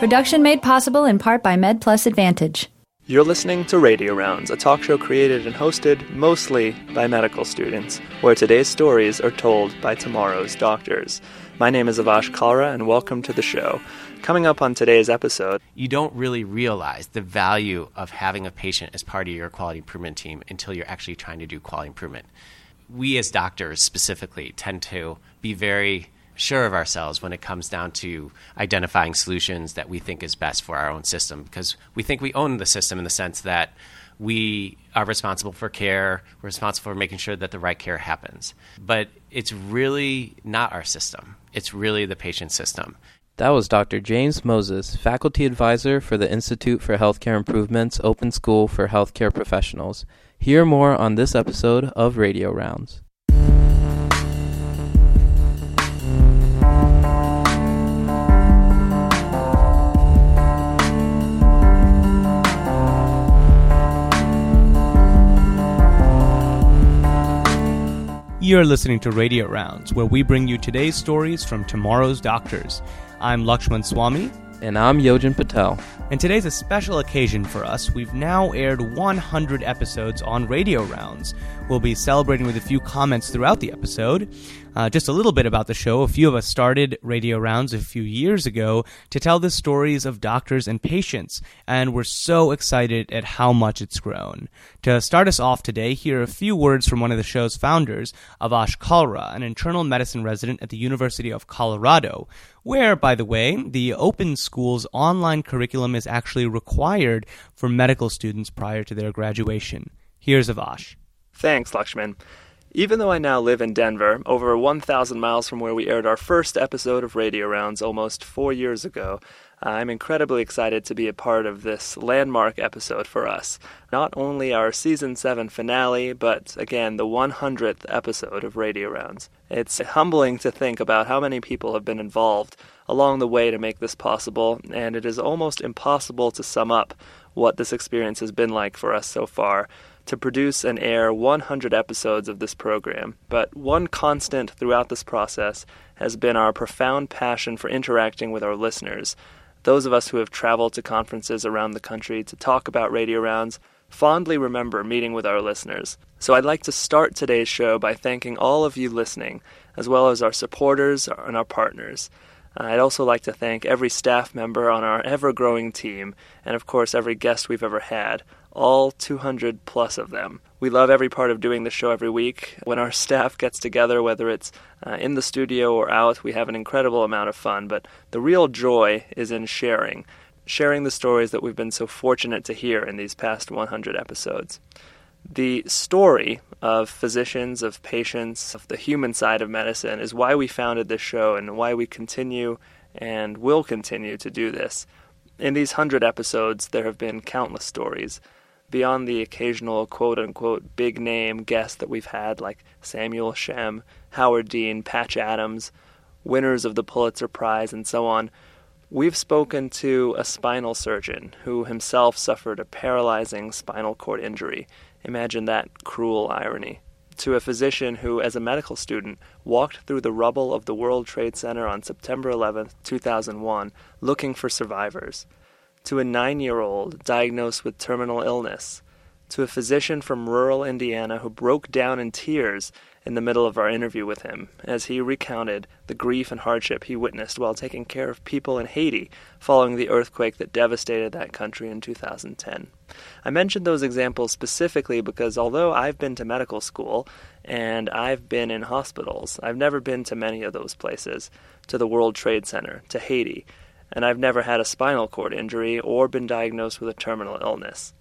Production made possible in part by MedPlus Advantage. You're listening to Radio Rounds, a talk show created and hosted mostly by medical students, where today's stories are told by tomorrow's doctors. My name is Avash Kalra, and welcome to the show. Coming up on today's episode, you don't really realize the value of having a patient as part of your quality improvement team until you're actually trying to do quality improvement. We, as doctors specifically, tend to be very sure of ourselves when it comes down to identifying solutions that we think is best for our own system because we think we own the system in the sense that we are responsible for care, we're responsible for making sure that the right care happens. But it's really not our system, it's really the patient system. That was Dr. James Moses, faculty advisor for the Institute for Healthcare Improvement's Open School for Healthcare Professionals. Hear more on this episode of Radio Rounds. You're listening to Radio Rounds, where we bring you today's stories from tomorrow's doctors. I'm Lakshman Swamy. And I'm Yojin Patel. And today's a special occasion for us. We've now aired 100 episodes on Radio Rounds. We'll be celebrating with a few comments throughout the episode. Uh, just a little bit about the show. A few of us started Radio Rounds a few years ago to tell the stories of doctors and patients, and we're so excited at how much it's grown. To start us off today, here are a few words from one of the show's founders, Avash Kalra, an internal medicine resident at the University of Colorado, where, by the way, the Open School's online curriculum is actually required for medical students prior to their graduation. Here's Avash. Thanks, Lakshman. Even though I now live in Denver, over 1,000 miles from where we aired our first episode of Radio Rounds almost four years ago, I'm incredibly excited to be a part of this landmark episode for us. Not only our season 7 finale, but again, the 100th episode of Radio Rounds. It's humbling to think about how many people have been involved along the way to make this possible, and it is almost impossible to sum up what this experience has been like for us so far to produce and air 100 episodes of this program, but one constant throughout this process has been our profound passion for interacting with our listeners. Those of us who have traveled to conferences around the country to talk about radio rounds fondly remember meeting with our listeners. So I'd like to start today's show by thanking all of you listening, as well as our supporters and our partners. Uh, I'd also like to thank every staff member on our ever growing team, and of course, every guest we've ever had all 200 plus of them. We love every part of doing the show every week. When our staff gets together, whether it's uh, in the studio or out, we have an incredible amount of fun. But the real joy is in sharing, sharing the stories that we've been so fortunate to hear in these past 100 episodes. The story of physicians, of patients, of the human side of medicine is why we founded this show and why we continue and will continue to do this. In these hundred episodes, there have been countless stories beyond the occasional quote unquote big name guest that we've had, like Samuel Shem, Howard Dean, Patch Adams, winners of the Pulitzer Prize, and so on, we've spoken to a spinal surgeon who himself suffered a paralyzing spinal cord injury. Imagine that cruel irony. To a physician who, as a medical student, walked through the rubble of the World Trade Center on September 11, 2001, looking for survivors to a nine year old diagnosed with terminal illness, to a physician from rural Indiana who broke down in tears in the middle of our interview with him as he recounted the grief and hardship he witnessed while taking care of people in Haiti following the earthquake that devastated that country in 2010. I mentioned those examples specifically because although I've been to medical school and I've been in hospitals, I've never been to many of those places, to the World Trade Center, to Haiti, and I've never had a spinal cord injury or been diagnosed with a terminal illness.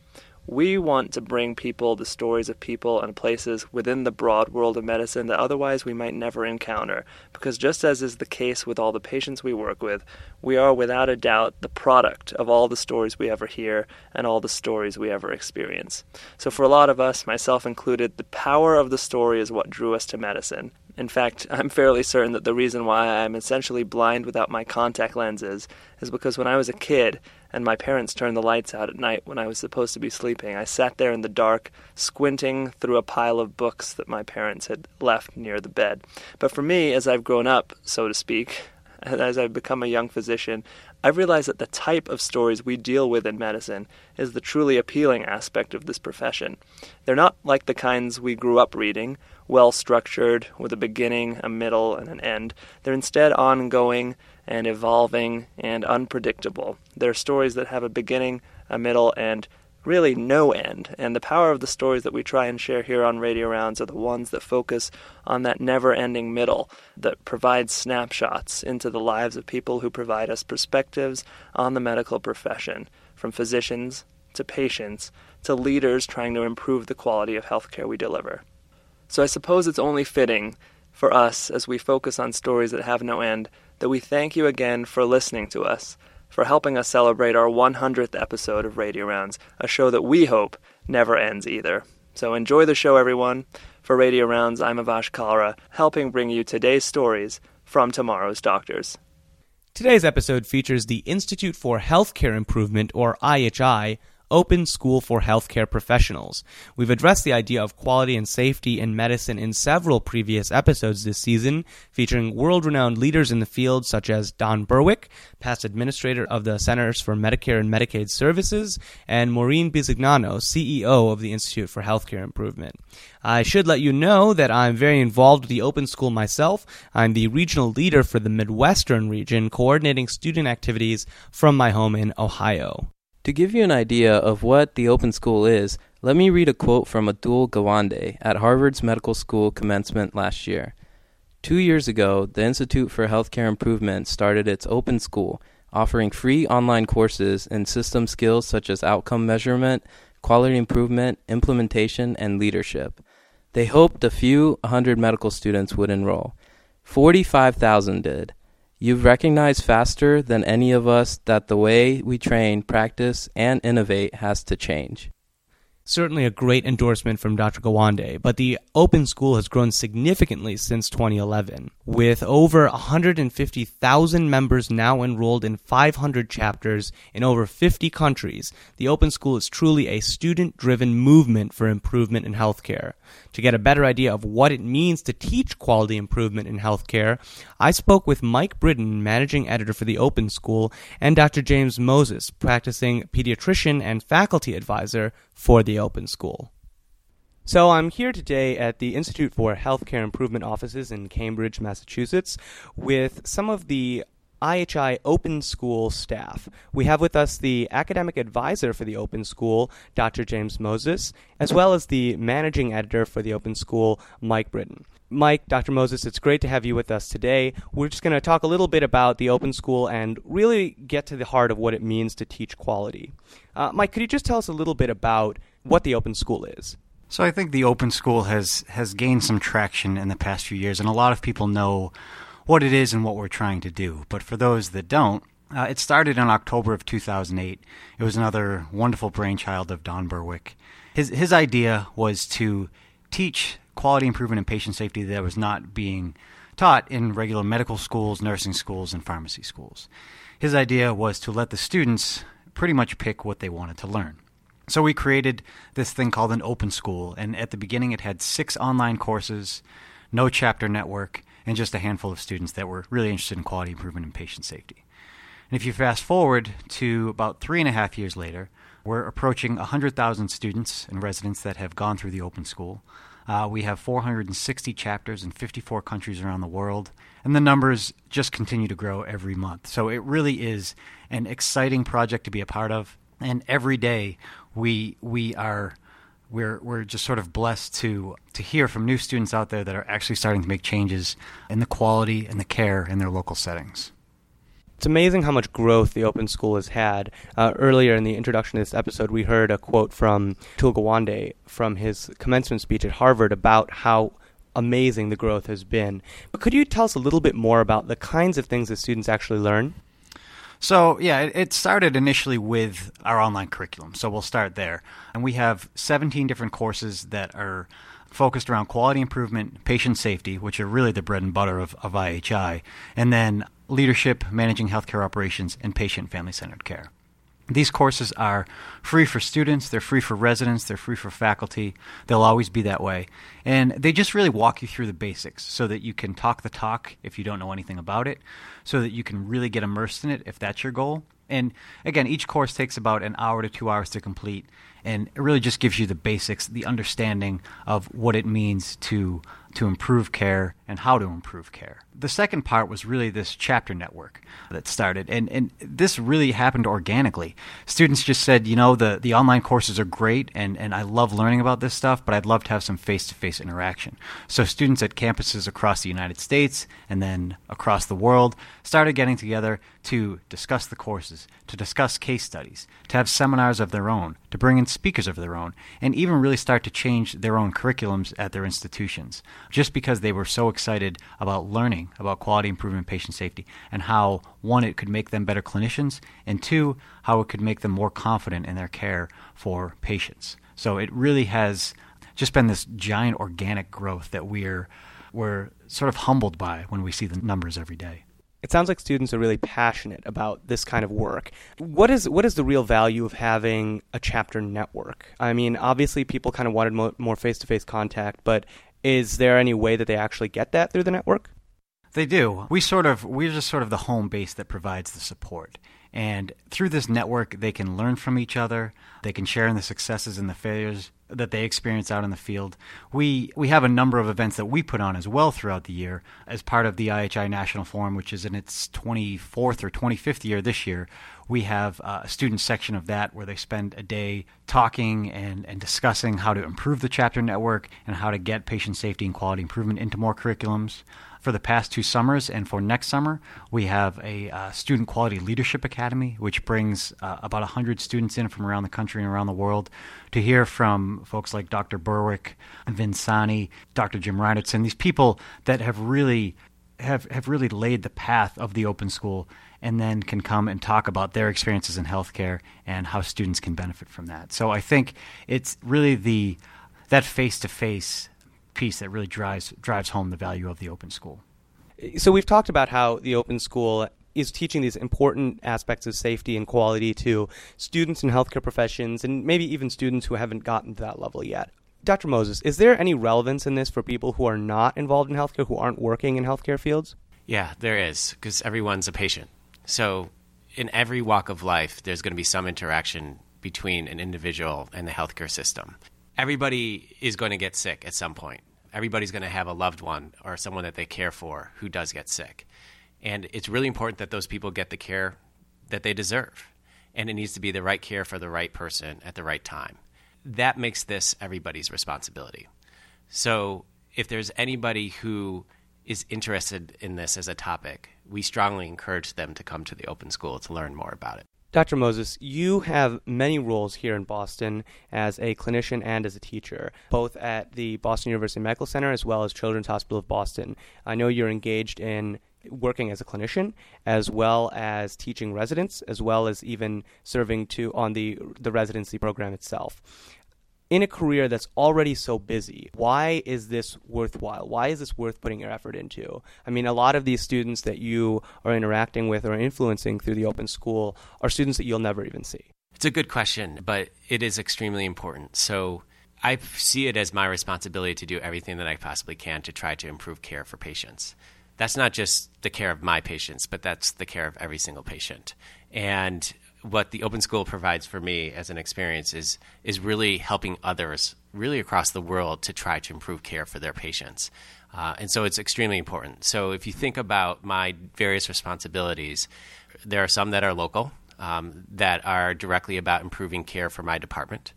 We want to bring people the stories of people and places within the broad world of medicine that otherwise we might never encounter, because just as is the case with all the patients we work with, we are without a doubt the product of all the stories we ever hear and all the stories we ever experience. So, for a lot of us, myself included, the power of the story is what drew us to medicine. In fact, I'm fairly certain that the reason why I'm essentially blind without my contact lenses is because when I was a kid and my parents turned the lights out at night when I was supposed to be sleeping, I sat there in the dark, squinting through a pile of books that my parents had left near the bed. But for me, as I've grown up, so to speak, and as I've become a young physician, I've realized that the type of stories we deal with in medicine is the truly appealing aspect of this profession. They're not like the kinds we grew up reading, well structured, with a beginning, a middle, and an end. They're instead ongoing and evolving and unpredictable. They're stories that have a beginning, a middle, and really no end. And the power of the stories that we try and share here on Radio Rounds are the ones that focus on that never ending middle, that provides snapshots into the lives of people who provide us perspectives on the medical profession, from physicians to patients to leaders trying to improve the quality of healthcare we deliver. So I suppose it's only fitting for us as we focus on stories that have no end that we thank you again for listening to us for helping us celebrate our 100th episode of Radio Rounds, a show that we hope never ends either. So enjoy the show, everyone. For Radio Rounds, I'm Avash Kalra, helping bring you today's stories from tomorrow's doctors. Today's episode features the Institute for Healthcare Improvement, or IHI, Open School for Healthcare Professionals. We've addressed the idea of quality and safety in medicine in several previous episodes this season, featuring world renowned leaders in the field such as Don Berwick, past administrator of the Centers for Medicare and Medicaid Services, and Maureen Bisognano, CEO of the Institute for Healthcare Improvement. I should let you know that I'm very involved with the Open School myself. I'm the regional leader for the Midwestern region, coordinating student activities from my home in Ohio. To give you an idea of what the open school is, let me read a quote from Atul Gawande at Harvard's medical school commencement last year. Two years ago, the Institute for Healthcare Improvement started its open school, offering free online courses in system skills such as outcome measurement, quality improvement, implementation, and leadership. They hoped a few hundred medical students would enroll. 45,000 did. You've recognized faster than any of us that the way we train, practice, and innovate has to change certainly a great endorsement from Dr. Gawande, but the open school has grown significantly since 2011, with over 150,000 members now enrolled in 500 chapters in over 50 countries. The open school is truly a student driven movement for improvement in healthcare. To get a better idea of what it means to teach quality improvement in healthcare, I spoke with Mike Briddon, managing editor for the Open School, and Dr. James Moses, practicing pediatrician and faculty advisor for the Open School. So I'm here today at the Institute for Healthcare Improvement offices in Cambridge, Massachusetts, with some of the IHI Open School staff. We have with us the academic advisor for the Open School, Dr. James Moses, as well as the managing editor for the Open School, Mike Briddon. Mike, Dr. Moses, it's great to have you with us today. We're just going to talk a little bit about the Open School and really get to the heart of what it means to teach quality. Uh, Mike, could you just tell us a little bit about what the Open School is? So I think the Open School has has gained some traction in the past few years, and a lot of people know what it is and what we're trying to do. But for those that don't, uh, it started in October of 2008. It was another wonderful brainchild of Don Berwick. His his idea was to teach quality improvement and patient safety that was not being taught in regular medical schools, nursing schools, and pharmacy schools. His idea was to let the students pretty much pick what they wanted to learn. So we created this thing called an open school, and at the beginning it had six online courses, no chapter network, and just a handful of students that were really interested in quality improvement and patient safety. And if you fast forward to about three and a half years later, we're approaching 100,000 students and residents that have gone through the open school. Uh, we have 460 chapters in 54 countries around the world, and the numbers just continue to grow every month. So it really is an exciting project to be a part of, and every day we we are we're we're just sort of blessed to to hear from new students out there that are actually starting to make changes in the quality and the care in their local settings. It's amazing how much growth the open school has had. Uh, earlier in the introduction to this episode, we heard a quote from Atul from his commencement speech at Harvard about how amazing the growth has been. But could you tell us a little bit more about the kinds of things that students actually learn? So, yeah, it, started initially with our online curriculum. So, we'll start there. And we have 17 different courses that are focused around quality improvement, patient safety, which are really the bread and butter of, of IHI, and then leadership, managing healthcare operations, and patient family centered care. These courses are free for students, they're free for residents, they're free for faculty. They'll always be that way. And they just really walk you through the basics so that you can talk the talk if you don't know anything about it, so that you can really get immersed in it if that's your goal. And again, each course takes about an hour to two hours to complete, and it really just gives you the basics, the understanding of what it means to to improve care and how to improve care. The second part was really this chapter network that started, and, and this really happened organically. Students just said, you know, the, the online courses are great, and, and I love learning about this stuff, but I'd love to have some face to face interaction. So students at campuses across the United States and then across the world started getting together to discuss the courses, to discuss case studies, to have seminars of their own, to bring in speakers of their own, and even really start to change their own curriculums at their institutions just because they were so excited about learning about quality improvement patient safety and how, one, it could make them better clinicians, and two, how it could make them more confident in their care for patients. So it really has just been this giant organic growth that we're, we're sort of humbled by when we see the numbers every day. It sounds like students are really passionate about this kind of work. What is what is the real value of having a chapter network? I mean, obviously people kind of wanted more face to face contact, but is there any way that they actually get that through the network? They do. We sort of we're just sort of the home base that provides the support. And through this network, they can learn from each other. They can share in the successes and the failures that they experience out in the field. We we have a number of events that we put on as well throughout the year as part of the IHI National Forum, which is in its 24th or 25th year this year. We have uh, a student section of that where they spend a day talking and, and discussing how to improve the chapter network and how to get patient safety and quality improvement into more curriculums for the past two summers. And for next summer, we have a uh, Student Quality Leadership Academy, which brings uh, about 100 students in from around the country and around the world to hear from folks like Dr. Berwick, Vinsani, Dr. Jim Reinertsen, these people that have really have, have really laid the path of the open school and then can come and talk about their experiences in healthcare and how students can benefit from that. So I think it's really the that face to face piece that really drives drives home the value of the open school. So we've talked about how the open school is teaching these important aspects of safety and quality to students in healthcare professions and maybe even students who haven't gotten to that level yet. Dr. Moses, is there any relevance in this for people who are not involved in healthcare, who aren't working in healthcare fields? Yeah, there is, because everyone's a patient. So, in every walk of life, there's going to be some interaction between an individual and the healthcare system. Everybody is going to get sick at some point everybody's going to have a loved one or someone that they care for who does get sick. And it's really important that those people get the care that they deserve. And it needs to be the right care for the right person at the right time. That makes this everybody's responsibility. So if there's anybody who is interested in this as a topic, we strongly encourage them to come to the open school to learn more about it. Dr. Moses, you have many roles here in Boston as a clinician and as a teacher, both at the Boston University Medical Center as well as Children's Hospital of Boston. I know you're engaged in working as a clinician as well as teaching residents as well as even serving to on the the residency program itself in a career that's already so busy, why is this worthwhile? Why is this worth putting your effort into? I mean, a lot of these students that you are interacting with or influencing through the open school are students that you'll never even see. It's a good question, but it is extremely important. So I see it as my responsibility to do everything that I possibly can to try to improve care for patients. That's not just the care of my patients, but that's the care of every single patient. And what the open school provides for me as an experience is is really helping others really across the world to try to improve care for their patients. Uh, and so it's extremely important. So if you think about my various responsibilities, there are some that are local, um, that are directly about improving care for my department.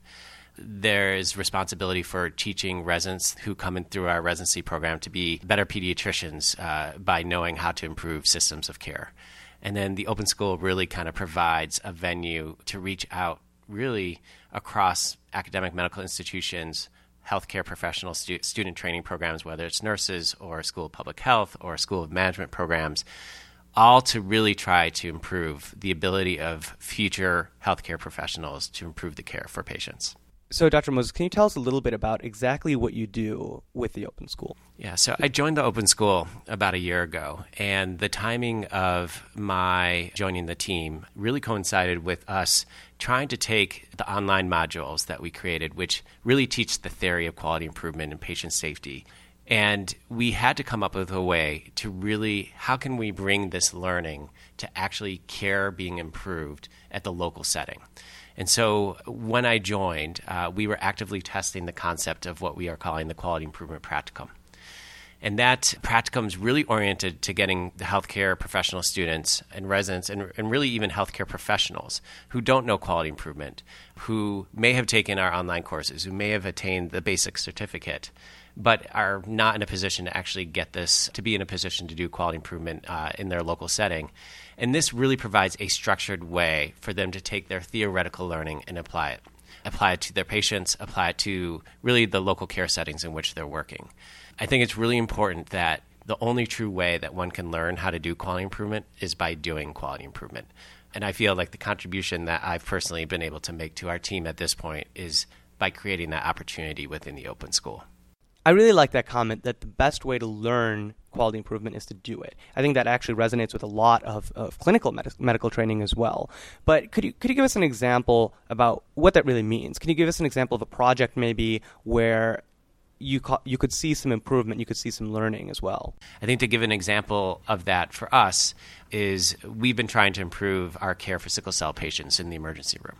There is responsibility for teaching residents who come in through our residency program to be better pediatricians uh, by knowing how to improve systems of care. And then the open school really kind of provides a venue to reach out really across academic medical institutions, healthcare professional stu- student training programs, whether it's nurses or school of public health or school of management programs, all to really try to improve the ability of future healthcare professionals to improve the care for patients. So, Dr. Moses, can you tell us a little bit about exactly what you do with the Open School? Yeah, so I joined the Open School about a year ago, and the timing of my joining the team really coincided with us trying to take the online modules that we created, which really teach the theory of quality improvement and patient safety. And we had to come up with a way to really, how can we bring this learning to actually care being improved at the local setting? And so when I joined, uh, we were actively testing the concept of what we are calling the quality improvement practicum. And that practicum is really oriented to getting the healthcare professional students and residents, and, and really even healthcare professionals who don't know quality improvement, who may have taken our online courses, who may have attained the basic certificate, but are not in a position to actually get this, to be in a position to do quality improvement uh, in their local setting. And this really provides a structured way for them to take their theoretical learning and apply it. Apply it to their patients, apply it to really the local care settings in which they're working. I think it's really important that the only true way that one can learn how to do quality improvement is by doing quality improvement. And I feel like the contribution that I've personally been able to make to our team at this point is by creating that opportunity within the open school. I really like that comment that the best way to learn quality improvement is to do it. I think that actually resonates with a lot of, of clinical med- medical training as well. But could you could you give us an example about what that really means? Can you give us an example of a project maybe where you you could see some improvement, you could see some learning as well. I think to give an example of that for us is we've been trying to improve our care for sickle cell patients in the emergency room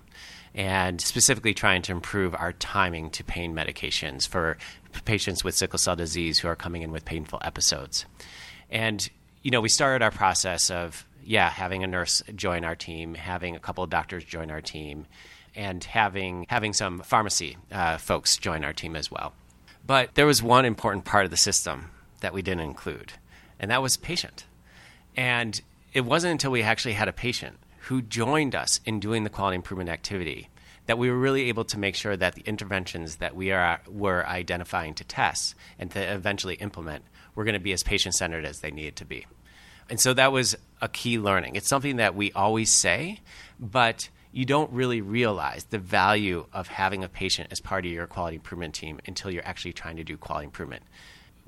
and specifically trying to improve our timing to pain medications for patients with sickle cell disease who are coming in with painful episodes. And, you know, we started our process of, yeah, having a nurse join our team, having a couple of doctors join our team, and having, having some pharmacy uh, folks join our team as well. But there was one important part of the system that we didn't include, and that was patient. And it wasn't until we actually had a patient who joined us in doing the quality improvement activity that we were really able to make sure that the interventions that we are were identifying to test and to eventually implement were going to be as patient centered as they needed to be. And so that was a key learning. It's something that we always say, but you don't really realize the value of having a patient as part of your quality improvement team until you're actually trying to do quality improvement.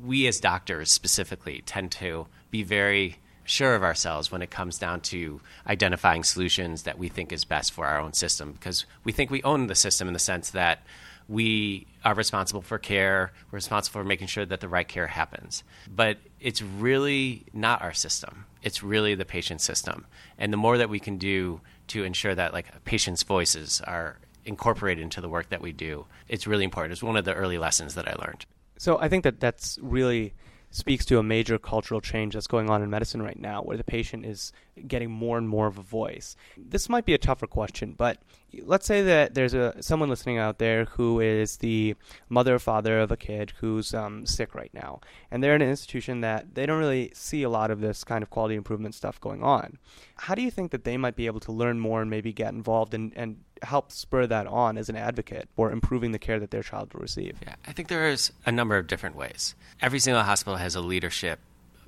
We as doctors specifically tend to be very sure of ourselves when it comes down to identifying solutions that we think is best for our own system because we think we own the system in the sense that we are responsible for care, we're responsible for making sure that the right care happens. But it's really not our system. It's really the patient system. And the more that we can do to ensure that like patients' voices are incorporated into the work that we do, it's really important. It's one of the early lessons that I learned. So I think that that's really speaks to a major cultural change that's going on in medicine right now, where the patient is getting more and more of a voice. This might be a tougher question, but let's say that there's a someone listening out there who is the mother or father of a kid who's um, sick right now, and they're in an institution that they don't really see a lot of this kind of quality improvement stuff going on. How do you think that they might be able to learn more and maybe get involved and, and help spur that on as an advocate for improving the care that their child will receive? Yeah, I think there's a number of different ways. Every single hospital has a leadership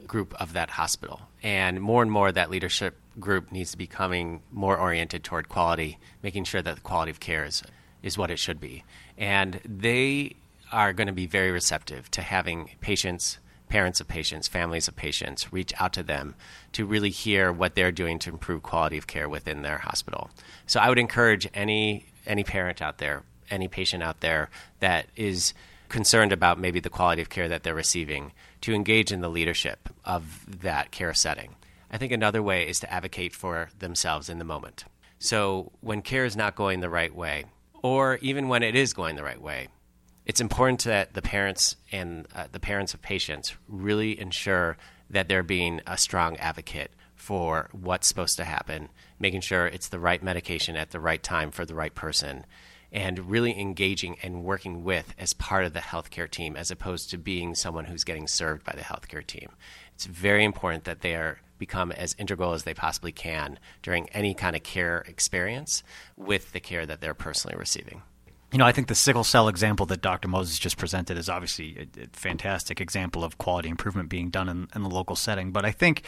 group of that hospital, and more and more that leadership group needs to be coming more oriented toward quality, making sure that the quality of care is, is what it should be. And they are going to be very receptive to having patients parents of patients, families of patients, reach out to them to really hear what they're doing to improve quality of care within their hospital. So I would encourage any any parent out there, any patient out there that is concerned about maybe the quality of care that they're receiving to engage in the leadership of that care setting. I think another way is to advocate for themselves in the moment. So when care is not going the right way, or even when it is going the right way, it's important that the parents and uh, the parents of patients really ensure that they're being a strong advocate for what's supposed to happen, making sure it's the right medication at the right time for the right person, and really engaging and working with as part of the healthcare team as opposed to being someone who's getting served by the healthcare team. It's very important that they are become as integral as they possibly can during any kind of care experience with the care that they're personally receiving you know, I think the sickle cell example that Dr. Moses just presented is obviously a, a fantastic example of quality improvement being done in, in, the local setting. But I think,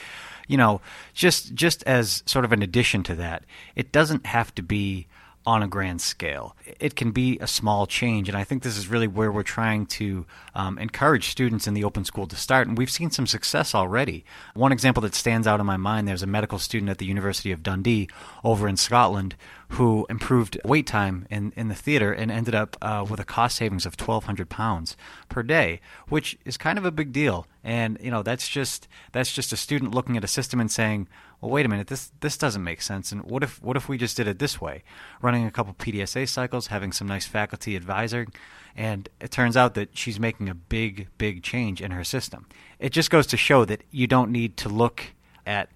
you know, just just as sort of an addition to that, it doesn't have to be on a grand scale. It can be a small change, and I think this is really where we're trying to um, encourage students in the open school to start, and we've seen some success already. One example that stands out in my mind there's a medical student at the University of Dundee over in Scotland who improved wait time in, in the theater and ended up uh, with a cost savings of 1,200 pounds per day, which is kind of a big deal. And you know that's just that's just a student looking at a system and saying, well, wait a minute, this this doesn't make sense. And what if what if we just did it this way, running a couple PDSA cycles, having some nice faculty advising, and it turns out that she's making a big big change in her system. It just goes to show that you don't need to look at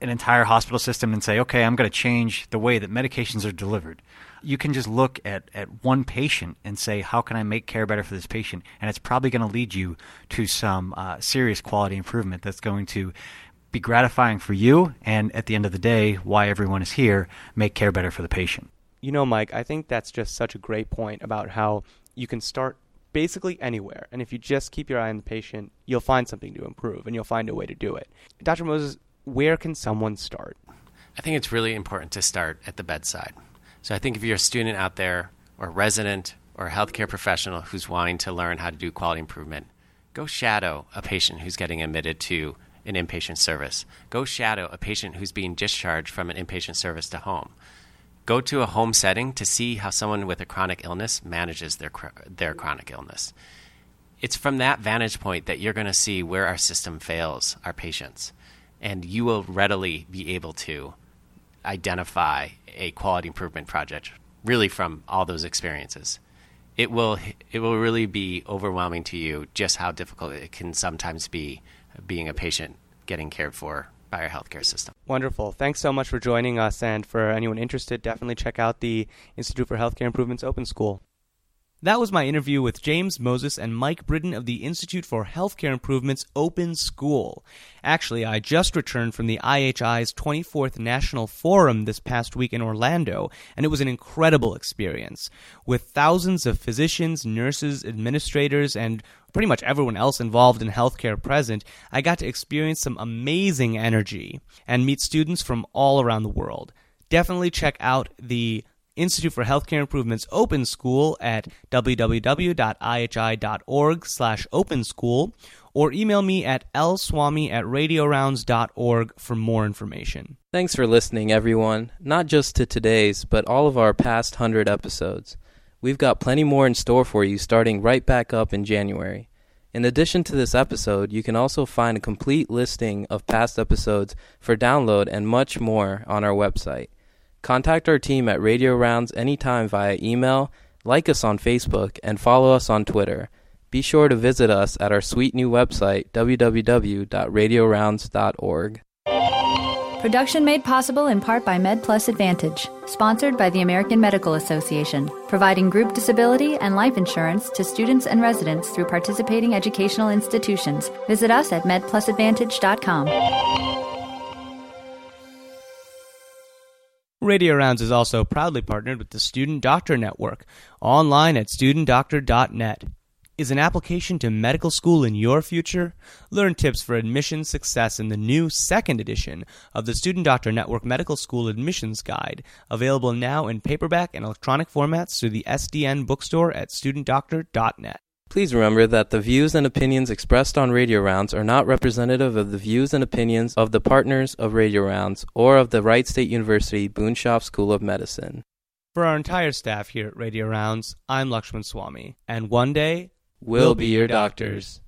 an entire hospital system and say, okay, I'm going to change the way that medications are delivered. You can just look at, at one patient and say, how can I make care better for this patient? And it's probably going to lead you to some uh, serious quality improvement that's going to be gratifying for you, and at the end of the day, why everyone is here, make care better for the patient. You know, Mike, I think that's just such a great point about how you can start basically anywhere. And if you just keep your eye on the patient, you'll find something to improve and you'll find a way to do it. Dr. Moses, where can someone start? I think it's really important to start at the bedside. So I think if you're a student out there, or a resident, or a healthcare professional who's wanting to learn how to do quality improvement, go shadow a patient who's getting admitted to an inpatient service. Go shadow a patient who's being discharged from an inpatient service to home. Go to a home setting to see how someone with a chronic illness manages their, their chronic illness. It's from that vantage point that you're going to see where our system fails our patients. And you will readily be able to identify a quality improvement project really from all those experiences. It will, it will really be overwhelming to you just how difficult it can sometimes be being a patient getting cared for by our healthcare system. Wonderful. Thanks so much for joining us. And for anyone interested, definitely check out the Institute for Healthcare Improvements Open School. That was my interview with James Moses and Mike Briddon of the Institute for Healthcare Improvement's Open School. Actually, I just returned from the IHI's 24th National Forum this past week in Orlando, and it was an incredible experience. With thousands of physicians, nurses, administrators, and pretty much everyone else involved in healthcare present, I got to experience some amazing energy and meet students from all around the world. Definitely check out the Institute for Healthcare Improvement's Open School at www.ihi.org slash open school or email me at lswami at radiorounds.org for more information. Thanks for listening, everyone, not just to today's, but all of our past 100 episodes. We've got plenty more in store for you starting right back up in January. In addition to this episode, you can also find a complete listing of past episodes for download and much more on our website. Contact our team at Radio Rounds anytime via email, like us on Facebook, and follow us on Twitter. Be sure to visit us at our sweet new website, www.radiorounds.org. Production made possible in part by MedPlus Advantage, sponsored by the American Medical Association, providing group disability and life insurance to students and residents through participating educational institutions. Visit us at medplusadvantage.com. Radio Rounds is also proudly partnered with the Student Doctor Network, online at studentdoctor.net. Is an application to medical school in your future? Learn tips for admission success in the new second edition of the Student Doctor Network Medical School Admissions Guide, available now in paperback and electronic formats through the SDN bookstore at studentdoctor.net. Please remember that the views and opinions expressed on Radio Rounds are not representative of the views and opinions of the partners of Radio Rounds or of the Wright State University Boonshoff School of Medicine. For our entire staff here at Radio Rounds, I'm Lakshman Swamy, and one day we'll, we'll be your doctors. doctors.